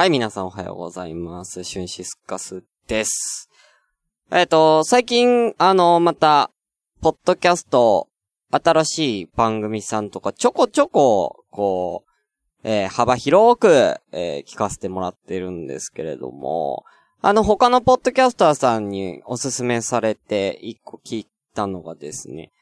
はい、皆さんおはようございます。シュンシスカスです。えっ、ー、と、最近、あの、また、ポッドキャスト、新しい番組さんとか、ちょこちょこ、こう、えー、幅広く、えー、聞かせてもらってるんですけれども、あの、他のポッドキャスターさんにおすすめされて、一個聞いたのがですね、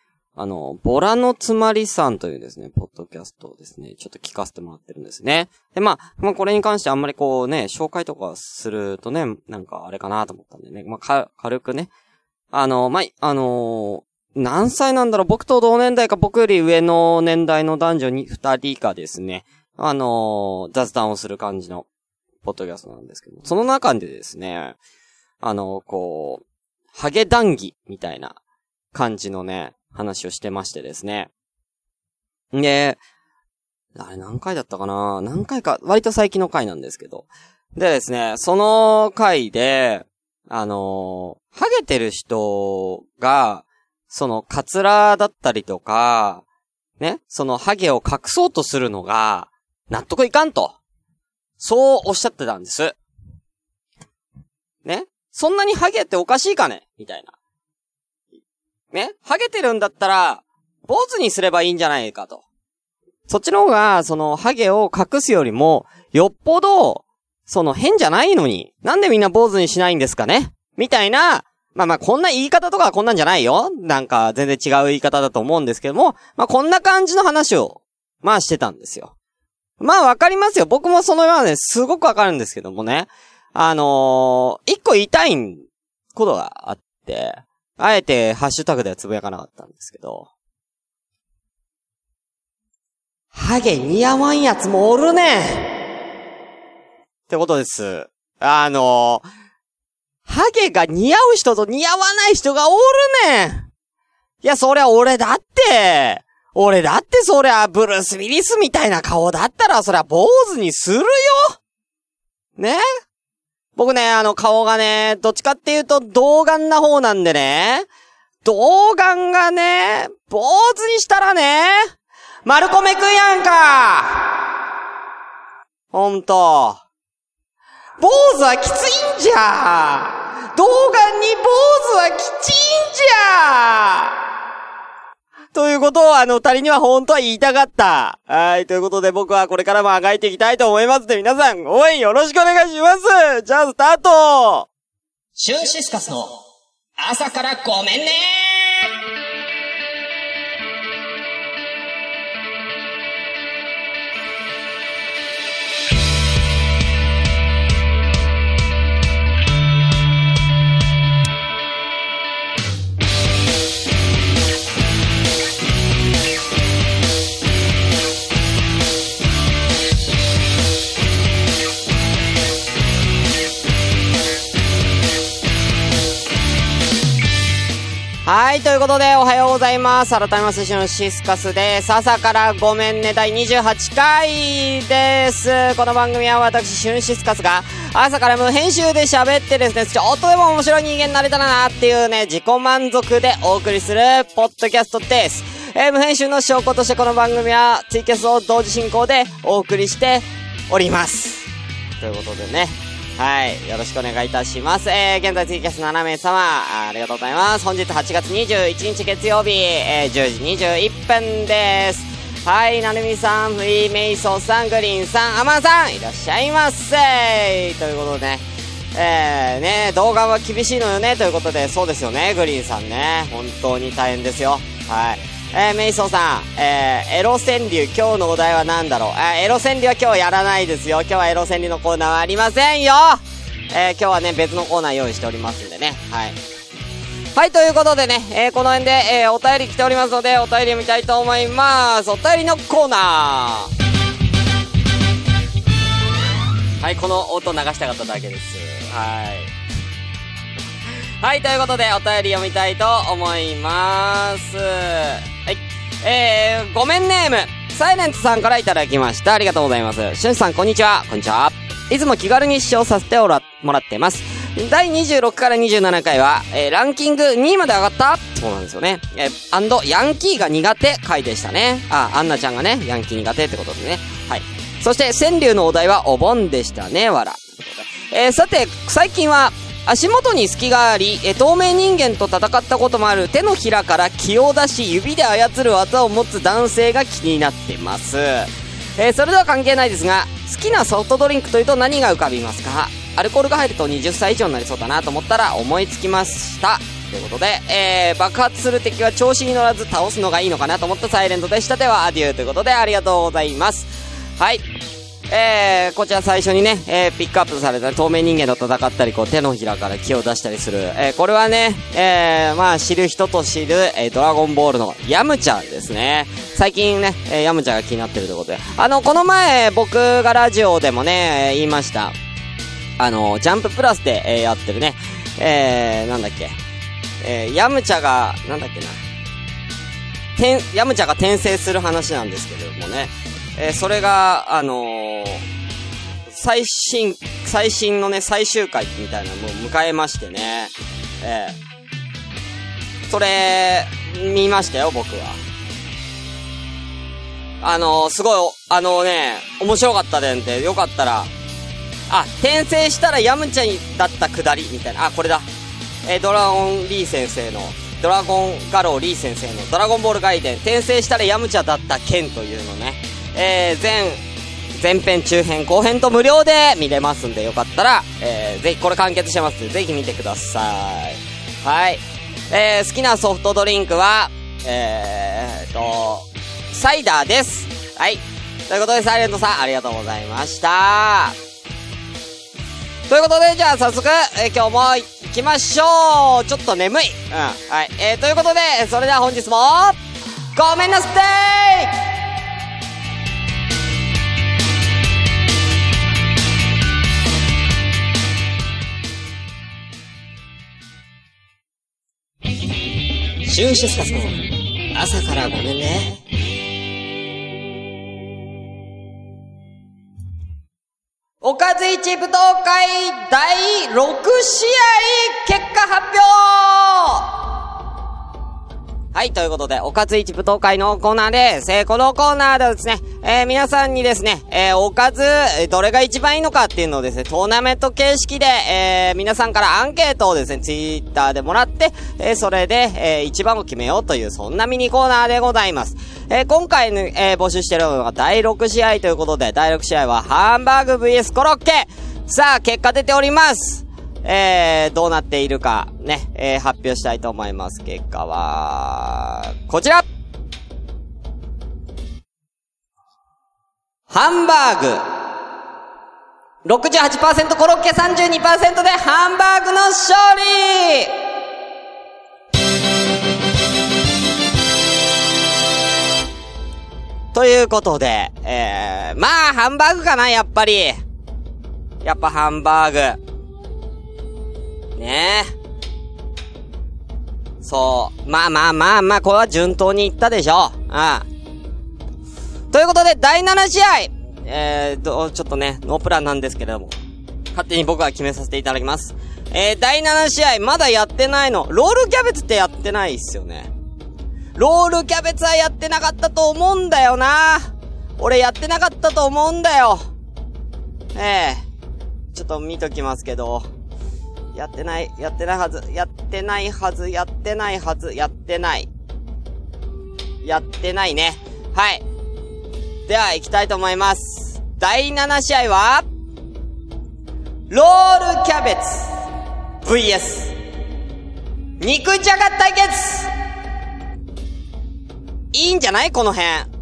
あの、ボラのつまりさんというですね、ポッドキャストをですね、ちょっと聞かせてもらってるんですね。で、まあ、まあ、これに関してあんまりこうね、紹介とかするとね、なんかあれかなと思ったんでね、まあ、か、軽くね。あの、まあ、あのー、何歳なんだろう？僕と同年代か僕より上の年代の男女に二人かですね、あのー、雑談をする感じの、ポッドキャストなんですけどその中でですね、あのー、こう、ハゲ談義みたいな感じのね、話をしてましてですね。で、あれ何回だったかな？何回か、割と最近の回なんですけど。でですね、その回で、あのー、ハゲてる人が、その、カツラだったりとか、ね、そのハゲを隠そうとするのが、納得いかんと。そうおっしゃってたんです。ね？そんなにハゲっておかしいかね？みたいな。ね、ハゲてるんだったら、坊主にすればいいんじゃないかと。そっちの方が、その、ハゲを隠すよりも、よっぽど、その、変じゃないのに、なんでみんな坊主にしないんですかね？みたいな、まあまあ、こんな言い方とかはこんなんじゃないよ。なんか、全然違う言い方だと思うんですけども、まあ、こんな感じの話を、まあ、してたんですよ。まあ、わかりますよ。僕もそのようなね、すごくわかるんですけどもね。あのー、一個言いたいことがあって、あえてハッシュタグではつぶやかなかったんですけど、ハゲ似合わんやつもおるね。ってことです。あの、ハゲが似合う人と似合わない人がおるね。いや、そりゃ俺だって。俺だってそりゃブルース・ウィリスみたいな顔だったらそりゃ坊主にするよ。ね？僕ね、あの顔がね、どっちかっていうと童顔な方なんでね、童顔がね、坊主にしたらね、丸米くんやんか。ほんと。坊主はきついんじゃ。童顔に坊主はきちいんじゃ。ということをあの二人には本当は言いたかった。はい。ということで僕はこれからもあがいていきたいと思いますので皆さん応援よろしくお願いしますじゃあスタートシュンシスカスの朝からごめんねはい、ということで、おはようございます。改めまして、のシスカスです。朝からごめんね、第28回です。この番組は私、シュンシスカスが、朝から無編集で喋ってですね、ちょっとでも面白い人間になれたらなっていうね、自己満足でお送りする、ポッドキャストです。えー、無編集の証拠としてこの番組は、ツイキャスを同時進行でお送りしております。ということでね、はい。よろしくお願いいたします。えー、現在ツイキャス7名様、ありがとうございます。本日8月21日月曜日、えー、10時21分です。はい、なるみさん、フリーメイソーさん、グリーンさん、アマンさん、いらっしゃいませということでね、えー、ね、動画は厳しいのよね、ということで、そうですよね、グリーンさんね。本当に大変ですよ。はい。えー、メイソーさん、えー、エロ川柳、今日のお題は何だろう？えー、エロ川柳は今日やらないですよ。今日はエロ川柳のコーナーはありませんよえー、今日はね、別のコーナー用意しておりますんでね。はい。はい、ということでね、えー、この辺で、えー、お便り来ておりますので、お便り見たいと思います。お便りのコーナーはい、この音流したかっただけです。はい。はい、ということで、お便り読みたいと思います。はい。えー、ごめんネーム、サイレントさんからいただきました。ありがとうございます。しゅんさん、こんにちは。こんにちは。いつも気軽に視聴させてもらってます。第26から27回は、えー、ランキング2位まで上がったそうなんですよね。えー、アンド、ヤンキーが苦手回でしたね。あ、アンナちゃんがね、ヤンキー苦手ってことでね。はい。そして川柳のお題はお盆でしたね、わら。えー、さて、最近は、足元に隙があり、透明人間と戦ったこともある手のひらから気を出し指で操る技を持つ男性が気になってます。えー、それでは関係ないですが、好きなソフトドリンクというと何が浮かびますか？アルコールが入ると20歳以上になりそうだなと思ったら思いつきました。ということで、えー、爆発する敵は調子に乗らず倒すのがいいのかなと思ったサイレントでした。では、アデューということでありがとうございます。はい。えー、こちら最初にね、えー、ピックアップされた透明人間と戦ったり、こう手のひらから気を出したりする。えー、これはね、えー、まあ知る人と知る、えー、ドラゴンボールのヤムチャですね。最近ね、えー、ヤムチャが気になってるということで。あの、この前、僕がラジオでもね、言いました。あの、ジャンププラスで、えー、やってるね、えー、なんだっけ。えー、ヤムチャが、なんだっけな。てん、ヤムチャが転生する話なんですけれどもね。えー、それが、あのー、最新、最新のね、最終回みたいなのを迎えましてね。えー、それ、見ましたよ、僕は。あのー、すごい、あのね、面白かったでんて、よかったら、あ、転生したらヤムチャにだったくだり、みたいな。あ、これだ。え、ドラゴンリー先生の、ドラゴンガローリー先生のドラゴンボール外伝、転生したらヤムチャだった剣というのね。えー、全、前編、中編、後編と無料で見れますんで、よかったら、えー、ぜひ、これ完結してますんで、ぜひ見てください。はい。えー、好きなソフトドリンクは、えーと、サイダーです。はい。ということで、サイレントさん、ありがとうございました。ということで、じゃあ早速、えー、今日も行きましょうちょっと眠いうん。はい。えー、ということで、それでは本日も、ごめんなさいシュンシスカスの朝からごめんね。おかず一武道会第6試合結果発表はい、ということで、おかず一舞踏会のコーナーです。えー、このコーナーではですね、えー、皆さんにですね、えー、おかず、どれが一番いいのかっていうのをですね、トーナメント形式で、え皆さんからアンケートをですね、ツイッターでもらって、えそれで、え一番を決めようという、そんなミニコーナーでございます。え今回の、え募集してるのが第6試合ということで、第6試合はハンバーグ VS コロッケさあ、結果出ておりますえー、どうなっているか、ね、えー、発表したいと思います。結果は、こちらハンバーグ68%コロッケ32%でハンバーグの勝利ということで、えー、まあ、ハンバーグかな、やっぱり。やっぱハンバーグ。ねえ。そう。まあまあまあまあ、これは順当にいったでしょう。うん。ということで、第7試合えーと、ちょっとね、ノープランなんですけれども、勝手に僕は決めさせていただきます。えー、第7試合、まだやってないの。ロールキャベツってやってないっすよね。ロールキャベツはやってなかったと思うんだよな。俺やってなかったと思うんだよ。ええー、ちょっと見ときますけど。やってない、やってないはず、やってないはず、やってないはず、やってない。やってないね。はい。では、行きたいと思います。第7試合は、ロールキャベツ VS 肉じゃが対決いいんじゃない？この辺。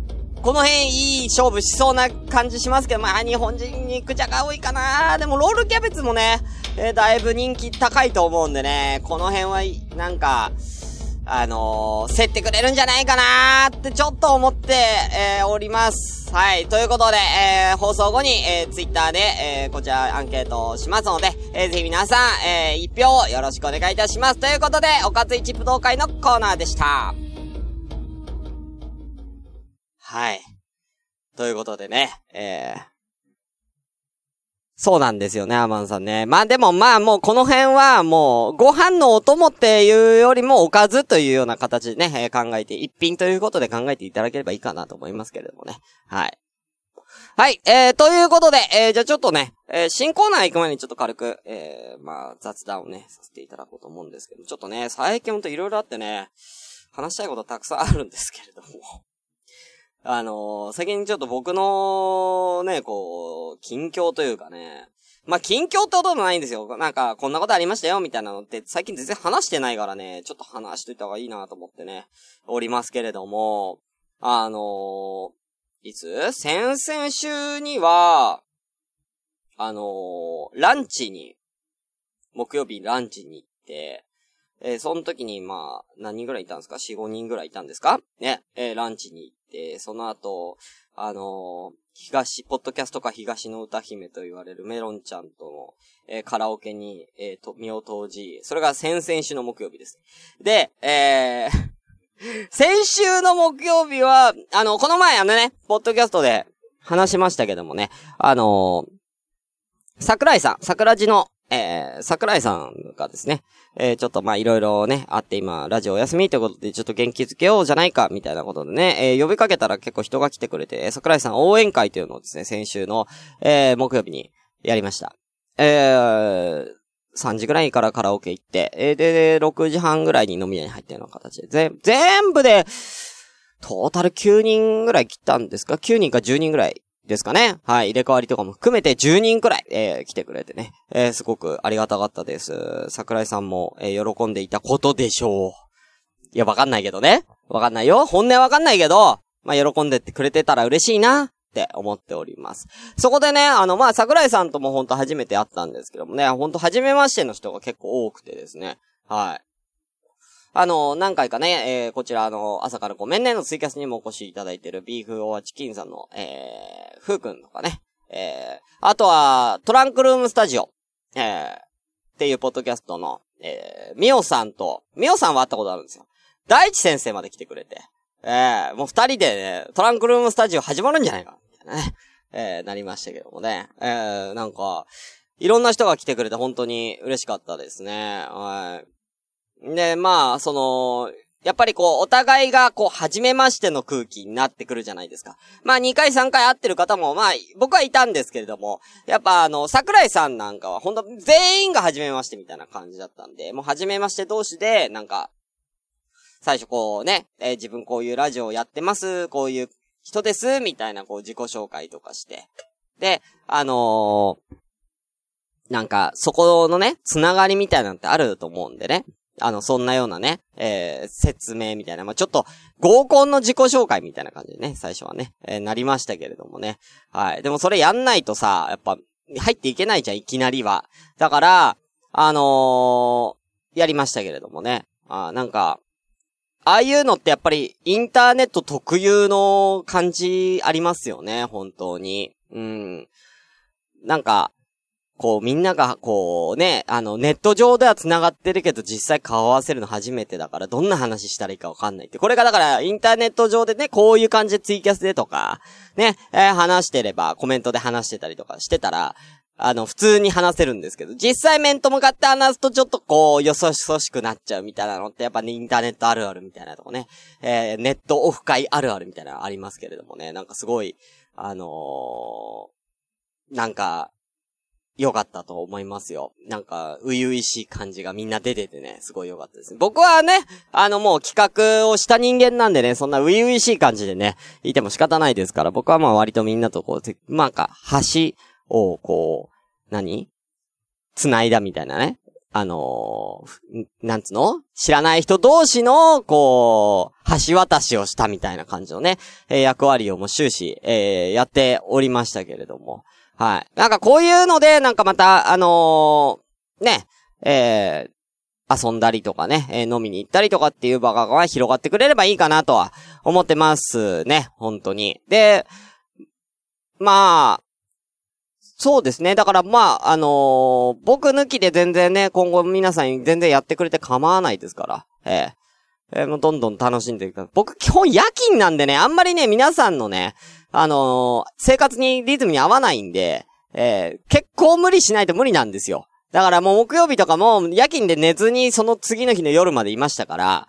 この辺いい勝負しそうな感じしますけど、まあ日本人肉じゃが多いかなでもロールキャベツもね、えー、だいぶ人気高いと思うんでね、この辺は、なんか、あのー、競ってくれるんじゃないかなーってちょっと思って、えー、おります。はい。ということで、えー、放送後に、えー、ツイッターで、えー、こちらアンケートをしますので、えー、ぜひ皆さん、えー、一票よろしくお願いいたします。ということで、おかず一武道会のコーナーでした。はい。ということでね、えー、そうなんですよね、アマンさんね。まあでもまあもうこの辺はもうご飯のお供っていうよりもおかずというような形でね、えー、考えて、一品ということで考えていただければいいかなと思いますけれどもね。はい。はい、えー、ということで、えー、じゃあちょっとね、えー、新コーナー行く前にちょっと軽く、えー、まあ、雑談をね、させていただこうと思うんですけど、ちょっとね、最近ほんといろいろあってね、話したいことたくさんあるんですけれども。あのー、最近ちょっと僕の、ね、こう、近況というかね、まあ、近況ってこともないんですよ。なんか、こんなことありましたよ、みたいなのって、最近全然話してないからね、ちょっと話しといた方がいいなと思ってね、おりますけれども、あのー、いつ？先々週には、あのー、ランチに、木曜日ランチに行って、えー、その時に、まあ、何人ぐらいいたんですか ?4、5人ぐらいいたんですか？ね、えー、ランチに行っ、その後、あのー、東、ポッドキャストか東の歌姫と言われるメロンちゃんとの、えー、カラオケに、えー、と、身を投じ、それが先々週の木曜日です。で、えー、先週の木曜日は、あの、この前あのね、ポッドキャストで話しましたけどもね、あのー、桜井さん、桜地の、えー、桜井さんがですね、えー、ちょっとまあいろいろね、あって今、ラジオお休みということで、ちょっと元気づけようじゃないか、みたいなことでね、えー、呼びかけたら結構人が来てくれて、桜井さん応援会というのをですね、先週の、えー、木曜日にやりました。えー、3時ぐらいからカラオケ行って、えー、で、6時半ぐらいに飲み屋に入ったような形で、ぜ、全部で、トータル9人ぐらい来たんですか ?9 人か10人ぐらいですかね。はい。入れ替わりとかも含めて10人くらい、えー、来てくれてね。えー、すごくありがたかったです。桜井さんも、えー、喜んでいたことでしょう。いや、わかんないけどね。わかんないよ。本音わかんないけど、まあ、喜んでってくれてたら嬉しいな、って思っております。そこでね、あの、まあ、桜井さんともほんと初めて会ったんですけどもね、ほんと初めましての人が結構多くてですね。はい。あの、何回かね、えー、こちら、あの、朝からごめんねのツイキャスにもお越しいただいてるビーフオアチキンさんの、えー、ふうくんとかね、えー、あとは、トランクルームスタジオ、えー、っていうポッドキャストの、えー、みおさんと、みおさんは会ったことあるんですよ。大地先生まで来てくれて、えー、もう二人でね、トランクルームスタジオ始まるんじゃないか、みたいなね、えー、なりましたけどもね、えー、なんか、いろんな人が来てくれて本当に嬉しかったですね。はい。で、まあ、その、やっぱりこう、お互いがこう、初めましての空気になってくるじゃないですか。まあ、2回3回会ってる方も、まあ、僕はいたんですけれども、やっぱあの、桜井さんなんかは、ほんと、全員が初めましてみたいな感じだったんで、もう初めまして同士で、なんか、最初こうね、えー、自分こういうラジオやってます、こういう人です、みたいなこう自己紹介とかして。で、あのー、なんか、そこのね、つながりみたいなんてあると思うんでね。あの、そんなようなね、えー、説明みたいな、まあ、ちょっと、合コンの自己紹介みたいな感じでね、最初はね、えー、なりましたけれどもね。はい。でもそれやんないとさ、やっぱ、入っていけないじゃん、いきなりは。だから、あのー、やりましたけれどもね。あなんか、ああいうのってやっぱり、インターネット特有の感じありますよね、本当に。うん。なんか、こう、みんなが、こうね、あの、ネット上では繋がってるけど、実際顔合わせるの初めてだから、どんな話したらいいかわかんないって。これがだから、インターネット上でね、こういう感じでツイキャスでとか、ね、えー、話してれば、コメントで話してたりとかしてたら、あの、普通に話せるんですけど、実際面と向かって話すとちょっとこう、よそしそしくなっちゃうみたいなのって、やっぱね、インターネットあるあるみたいなとこね、えー、ネットオフ会あるあるみたいなのありますけれどもね、なんかすごい、あのー、なんか、良かったと思いますよ。なんか、ういういしい感じがみんな出ててね、すごい良かったです。僕はね、あのもう企画をした人間なんでね、そんなういういしい感じでね、いても仕方ないですから、僕はまあ割とみんなとこう、まあか、橋をこう、何？繋いだみたいなね。あのー、なんつの？知らない人同士の、こう、橋渡しをしたみたいな感じのね、えー、役割をもう終始、えー、やっておりましたけれども。はい。なんかこういうので、なんかまた、あのー、ね、えー、遊んだりとかね、えー、飲みに行ったりとかっていう場が広がってくれればいいかなとは思ってますね。本当に。で、まあ、そうですね。だからまあ、あのー、僕抜きで全然ね、今後皆さんに全然やってくれて構わないですから。ええー、もうどんどん楽しんでいく。僕基本夜勤なんでね、あんまりね、皆さんのね、あのー、生活にリズムに合わないんで、えー、結構無理しないと無理なんですよ。だからもう木曜日とかも夜勤で寝ずにその次の日の夜までいましたから、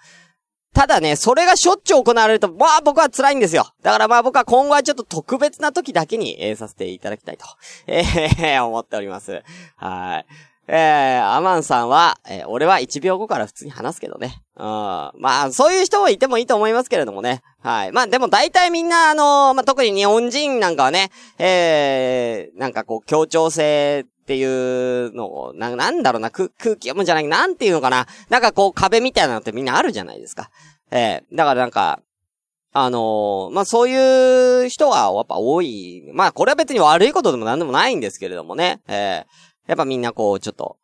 ただね、それがしょっちゅう行われると、まあ僕は辛いんですよ。だからまあ僕は今後はちょっと特別な時だけに、えー、させていただきたいと、えー、思っております。はい。えー、アマンさんは、えー、俺は1秒後から普通に話すけどね。うん。まあ、そういう人もいてもいいと思いますけれどもね。はい。まあ、でも大体みんな、あのー、まあ、特に日本人なんかはね、えー、なんかこう、協調性っていうのを、な、なんだろうな、空気読むんじゃない、なんていうのかな。なんかこう、壁みたいなのってみんなあるじゃないですか。えー、だからなんか、あのー、まあ、そういう人がやっぱ多い。まあ、これは別に悪いことでもなんでもないんですけれどもね。えー、やっぱみんなこう、ちょっと、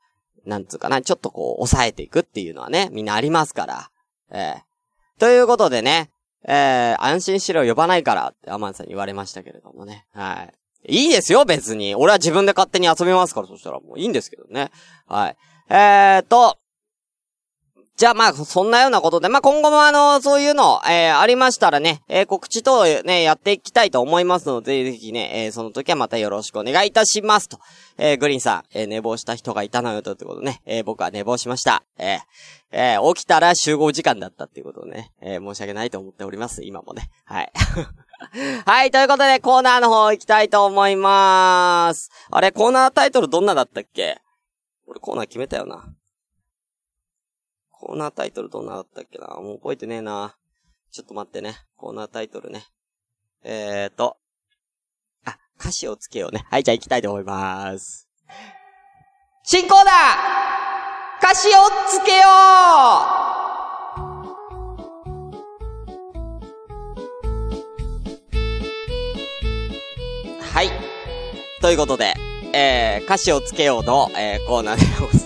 なんつうかな、ちょっとこう、抑えていくっていうのはね、みんなありますから。ええー、ということでね、えー、安心しろ呼ばないからってアマンさんに言われましたけれどもね。はい。いいですよ、別に。俺は自分で勝手に遊びますから、そしたらもういいんですけどね。はい。えーと、じゃあまあ、そんなようなことで、まあ今後もあの、そういうの、えー、ありましたらね、えー、告知等ね、やっていきたいと思いますので、ぜひね、えー、その時はまたよろしくお願いいたしますと。えー、グリーンさん、えー、寝坊した人がいたのよということね、えー、僕は寝坊しました。えー、えー、起きたら集合時間だったっていうことね、えー、申し訳ないと思っております、今もね。はい。はい、ということで、コーナーの方行きたいと思いまーす。あれ、コーナータイトルどんなだったっけ？俺コーナー決めたよな。コーナータイトルどんなだったっけな？もう覚えてねえな。ちょっと待ってね。コーナータイトルね。えーと。あ、歌詞をつけようね。はい、じゃあ行きたいと思います。新コーナー歌詞をつけようはい。ということで、えー、歌詞をつけようの、えー、コーナーでございます。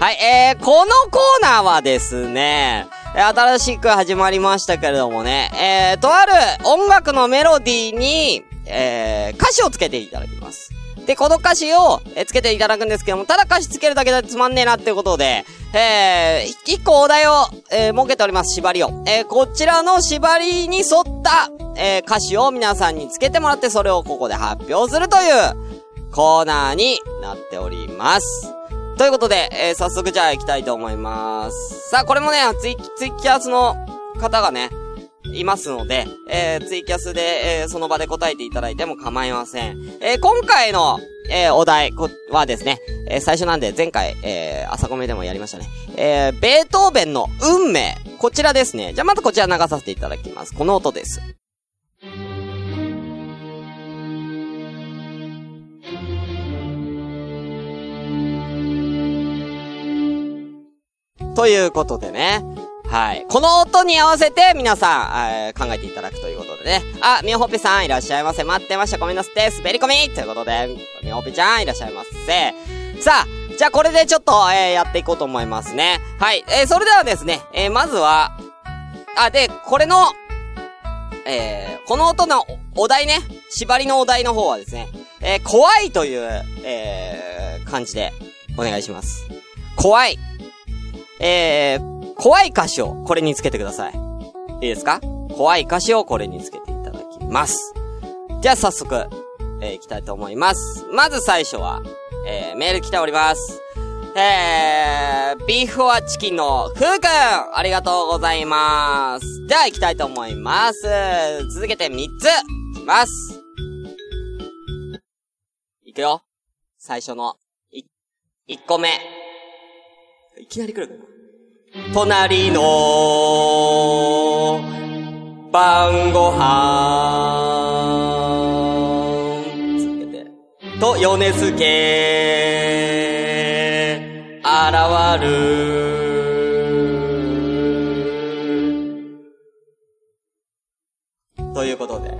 はい、えー、このコーナーはですね、新しく始まりましたけれどもね、えー、とある音楽のメロディーに、えー、歌詞をつけていただきます。で、この歌詞を、えー、つけていただくんですけども、ただ歌詞つけるだけでつまんねえなっていうことで、えー、一個お題を、えー、設けております、縛りを。えー、こちらの縛りに沿った、えー、歌詞を皆さんにつけてもらって、それをここで発表するというコーナーになっております。ということで、えー、早速じゃあ行きたいと思います。さあ、これもね、ツイ、ツイキャスの方がね、いますので、えー、ツイキャスで、えー、その場で答えていただいても構いません。えー、今回の、えー、お題はですね、えー、最初なんで前回、えー、朝ごめでもやりましたね。えー、ベートーベンの運命。こちらですね。じゃあまずこちら流させていただきます。この音です。ということでね。はい。この音に合わせて皆さん、えー、考えていただくということでね。あ、みおほぺさんいらっしゃいませ。待ってました。ごめんなさい。滑り込みということで、みおほぺちゃんいらっしゃいませ。さあ、じゃあこれでちょっと、えー、やっていこうと思いますね。はい。えー、それではですね、えー、まずは、あ、で、これの、えー、この音のお題ね、縛りのお題の方はですね、えー、怖いという、えー、感じでお願いします。怖い。えー、怖い歌詞をこれにつけてください。いいですか？怖い歌詞をこれにつけていただきます。じゃあ早速、えー、行きたいと思います。まず最初は、えー、メール来ております。えー、ビーフォアチキンのふうくんありがとうございます。じゃあ行きたいと思います。続けて3つ、いきます。いくよ。最初の、い、1個目。いきなり来るかな？隣の晩ご飯続けて。と、米津家、現る。ということで、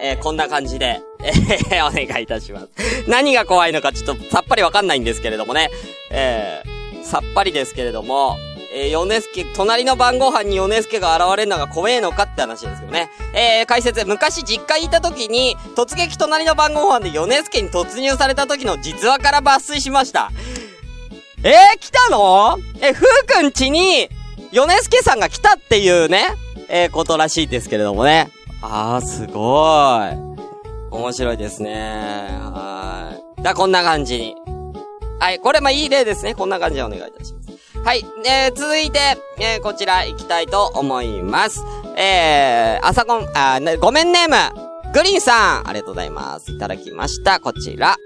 えー、こんな感じで、えー、お願いいたします。何が怖いのかちょっとさっぱりわかんないんですけれどもね、えー、さっぱりですけれども、えー、ヨネスケ、隣の晩ご飯にヨネスケが現れるのが怖えのかって話ですけどね。えー、解説、昔実家にいた時に、突撃隣の晩ご飯でヨネスケに突入された時の実話から抜粋しました。えー、来たの？え、ふうくんちに、ヨネスケさんが来たっていうね、えー、ことらしいですけれどもね。あー、すごい。面白いですね。はい。だ、こんな感じに。はい、これまあいい例ですね。こんな感じでお願いいたします。はい。えー、続いて、えー、こちら行きたいと思います。えー、朝ごん、あ、ごめんネーム、グリーンさん、ありがとうございます。いただきました。こちら。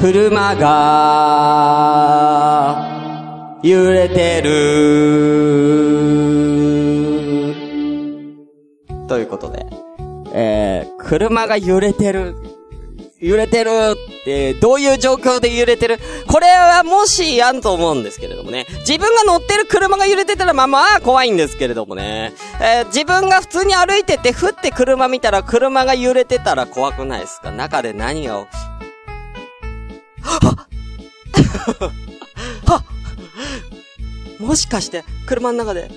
車が、揺れてる。ということで、えー、車が揺れてる。揺れてるって、どういう状況で揺れてる？これはもしやんと思うんですけれどもね。自分が乗ってる車が揺れてたらまあまあ怖いんですけれどもね。えー、自分が普通に歩いてて、ふって車見たら車が揺れてたら怖くないですか？中で何が、はっ！はっ！もしかして、車の中で、はっ！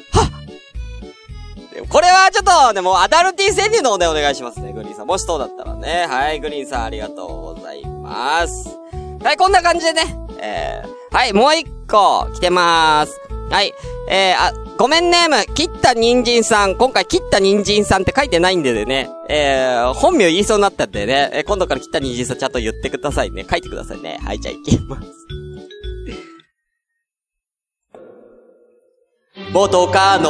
これはちょっと、でもう、アダルティ川柳の方でお願いしますね、グリーンさん。もしそうだったらね。はい、グリーンさんありがとうございます。はい、こんな感じでね。えー、はい、もう一個、来てまーす。はい、えー、あ、ごめんネーム、切った人参さん。今回切った人参さんって書いてないんでね。えー、本名言いそうになったんでね。えー、今度から切った人参さんちゃんと言ってくださいね。書いてくださいね。はい、じゃあ行きます。元カノ。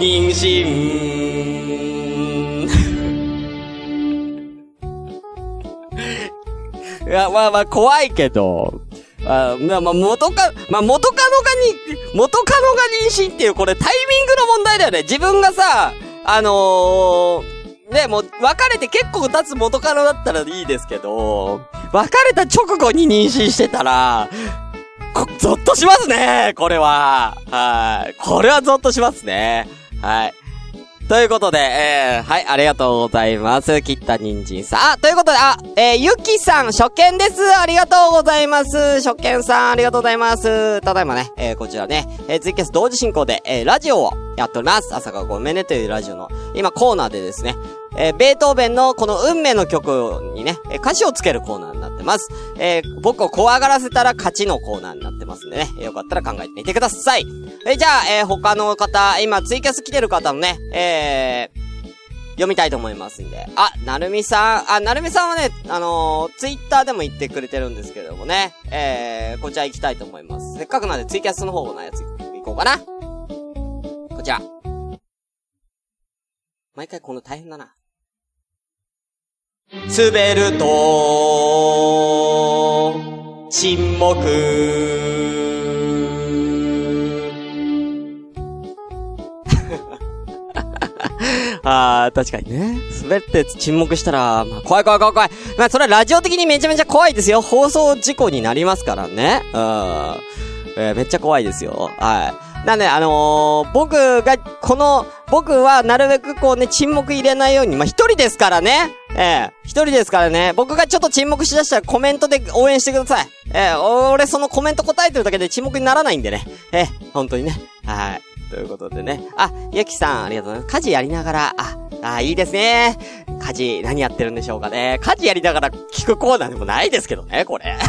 妊娠。いや、まあまあ怖いけど、あまあまあ元カ、まあ元カノがに、元カノが妊娠っていうこれタイミングの問題だよね。自分がさ、あのー、ね、もう、別れて結構経つ元カノだったらいいですけど、別れた直後に妊娠してたら、こ、ゾッとしますねこれは。はい。これはゾッとしますね。はい。ということで、えー、はい、ありがとうございます。切った人参さん。あ、ということで、あ、えー、ゆきさん、初見です。ありがとうございます。初見さん、ありがとうございます。ただいまね、えー、こちらね、えー、ツイキャス同時進行で、えー、ラジオをやっております。朝がごめんねというラジオの、今コーナーでですね、えー、ベートーベンのこの運命の曲にね、歌詞をつけるコーナーってます。えー、僕を怖がらせたら勝ちのコーナーになってますんでね、よかったら考えてみてください。えー、じゃあ、えー、他の方、今ツイキャス来てる方もね、えー、読みたいと思いますんで。あ、なるみさん、あ、なるみさんはね、あのー、ツイッターでも言ってくれてるんですけれどもね、えー、こちら行きたいと思います。せっかくなんでツイキャスの方のやつ行こうかな。こちら。毎回この大変だな。滑ると、沈黙。ああ、確かにね。滑って沈黙したら、まあ、怖い怖い怖い怖い。まあ、それはラジオ的にめちゃめちゃ怖いですよ。放送事故になりますからね。うん。えー、めっちゃ怖いですよ。はい。なんで、あのー、僕が、この、僕はなるべくこうね、沈黙入れないように、まあ、一人ですからね。ええー、一人ですからね。僕がちょっと沈黙しだしたらコメントで応援してください。ええー、俺そのコメント答えてるだけで沈黙にならないんでね。ええー、本当にね。はい。ということでね。あ、ゆきさん、ありがとうございます。家事やりながら、あ、あ、いいですね。家事、何やってるんでしょうかね。家事やりながら聞くコーナーでもないですけどね、これ。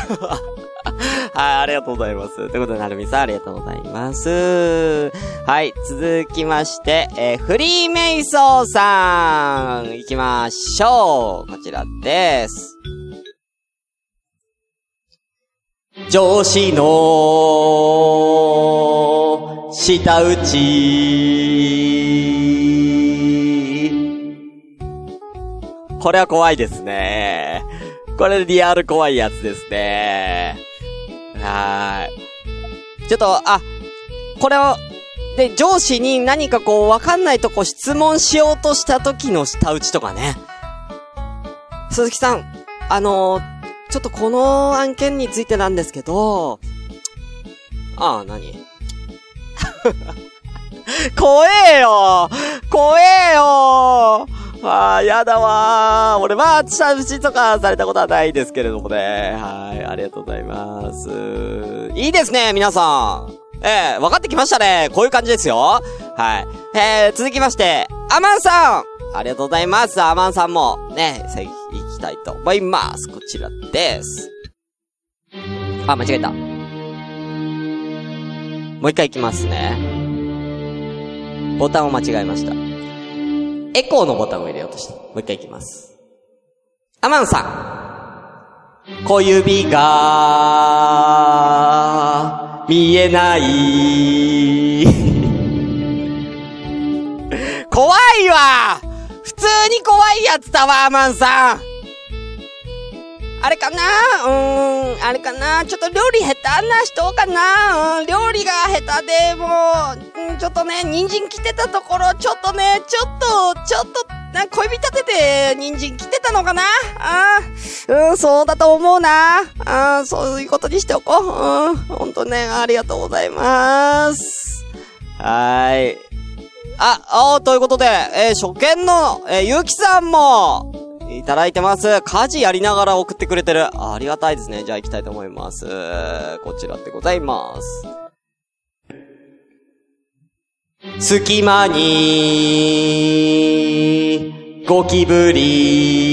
はい、ありがとうございます。ということで、なるみさん、ありがとうございます。はい、続きまして、えー、フリーメイソーさん、行きましょう。こちらです。上司の下打ち。これは怖いですね。これリアル怖いやつですね。はーい。ちょっと、あ、これを、で、上司に何かこう、わかんないとこ質問しようとした時の下打ちとかね。鈴木さん、あのー、ちょっとこの案件についてなんですけど、ああ、何？怖えよ怖えよああ、やだわー。俺は、下打ちとかされたことはないですけれどもね。はい、ありがとうございます。いいですね、皆さん。えー、分かってきましたね。こういう感じですよ。はい。えー、続きまして、アマンさんありがとうございます。アマンさんも、ね、行きたいと思います。こちらです。あ、間違えた。もう一回行きますね。ボタンを間違えました。エコーのボタンを入れようとした。もう一回いきます。アマンさん小指が、見えない。怖いわ普通に怖いやつだわ、アマンさんあれかな？うーん、あれかな？ちょっと料理下手な人かな？うん、料理が下手で、もう、うんちょっとね、人参切ってたところ、ちょっとね、ちょっと、ちょっと、な小指立てて、人参切ってたのかな？あーうん、そうだと思うな。あーそういうことにしておこう。うん、ほんとね、ありがとうございます。はーい。あ、あーということで、えー初見の、えーゆうきさんも、いただいてます。家事やりながら送ってくれてる。ありがたいですね。じゃあ行きたいと思います。こちらでございます。隙間に、ゴキブリ。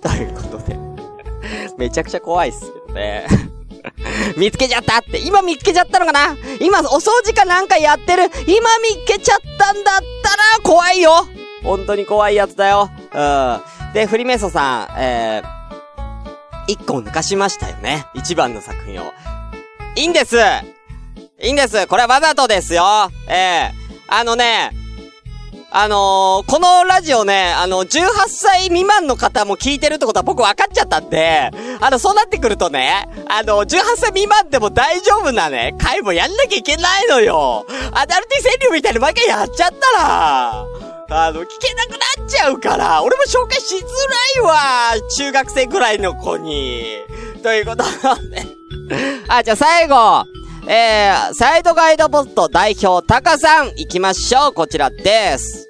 ということで、めちゃくちゃ怖いっすけどね。見つけちゃったって、今見つけちゃったのかな？今お掃除かなんかやってる？今見つけちゃったんだったら怖いよ本当に怖いやつだよ。うん。で、フリメイソさん、えー、一個抜かしましたよね。一番の作品を。いいんですいいんですこれはわざとですよええあのね、あのー、このラジオね、あの、18歳未満の方も聞いてるってことは僕分かっちゃったんで、あの、そうなってくるとね、あの、18歳未満でも大丈夫なね、回もやんなきゃいけないのよ。アダルティ川柳みたいに毎回やっちゃったら、あの、聞けなくなっちゃうから、俺も紹介しづらいわ中学生ぐらいの子に。ということで。あ、じゃあ最後、えー、サイドガイドポスト代表、タカさん、行きましょう。こちらです。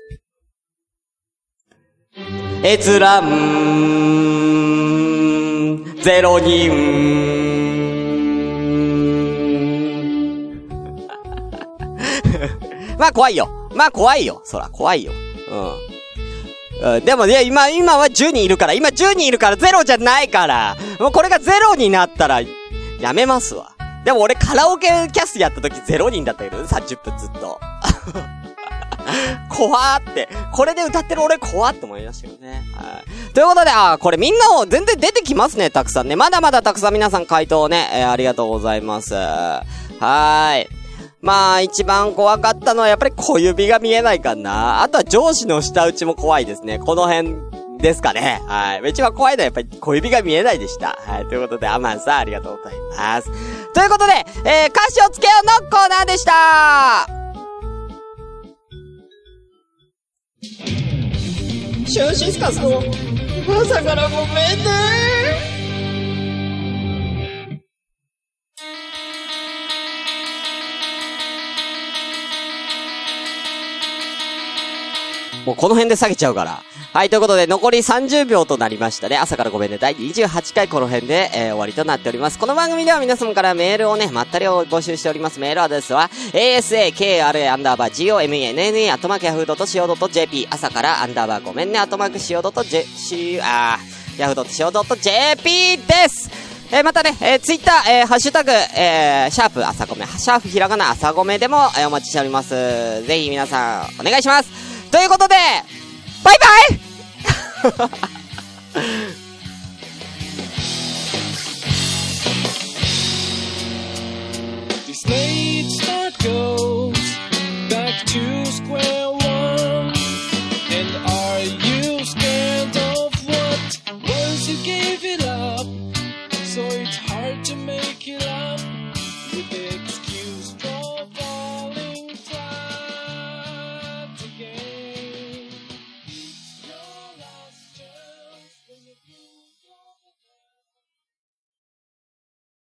閲覧、ゼロ人。まあ怖いよ。まあ怖いよ。そら怖いよ。うん。うん、でもね、今、今は10人いるから、今10人いるからゼロじゃないから。もうこれがゼロになったら、やめますわ。でも俺カラオケキャスやった時ゼロ人だったけどね、30分ずっと。怖ーって。これで歌ってる俺怖って思いましたけどね。はい。ということで、あーこれみんなも全然出てきますね、たくさんね。まだまだたくさん皆さん回答をね、えーありがとうございます。はーい。まあ、一番怖かったのはやっぱり小指が見えないかな。あとは上司の舌打ちも怖いですね。この辺ですかね。はい。一番怖いのはやっぱり小指が見えないでした。はい。ということで、アマンさんありがとうございます。ということで、えー、歌詞をつけようのコーナーでした。シュンシスカスの朝からごめんね。もうこの辺で下げちゃうから。はい、ということで、残り30秒となりましたね。朝からごめんね。第28回この辺で、えー終わりとなっております。この番組では皆様からメールをね、まったりを募集しております。メールアドレスは、asakra アンダーバー gomenne アットマークヤフードと CO.jp 朝からアンダーバーごめんねアットマーク CO.jp あー、ヤフードと CO.jp ですえーまたね、えー、ツイッター、えーハッシュタグ、えーシャープ朝ごめ、シャープひらがな朝ごめでも、えーお待ちしております。ぜひ皆さん、お願いします。ということで、バイバイ This late start goes back to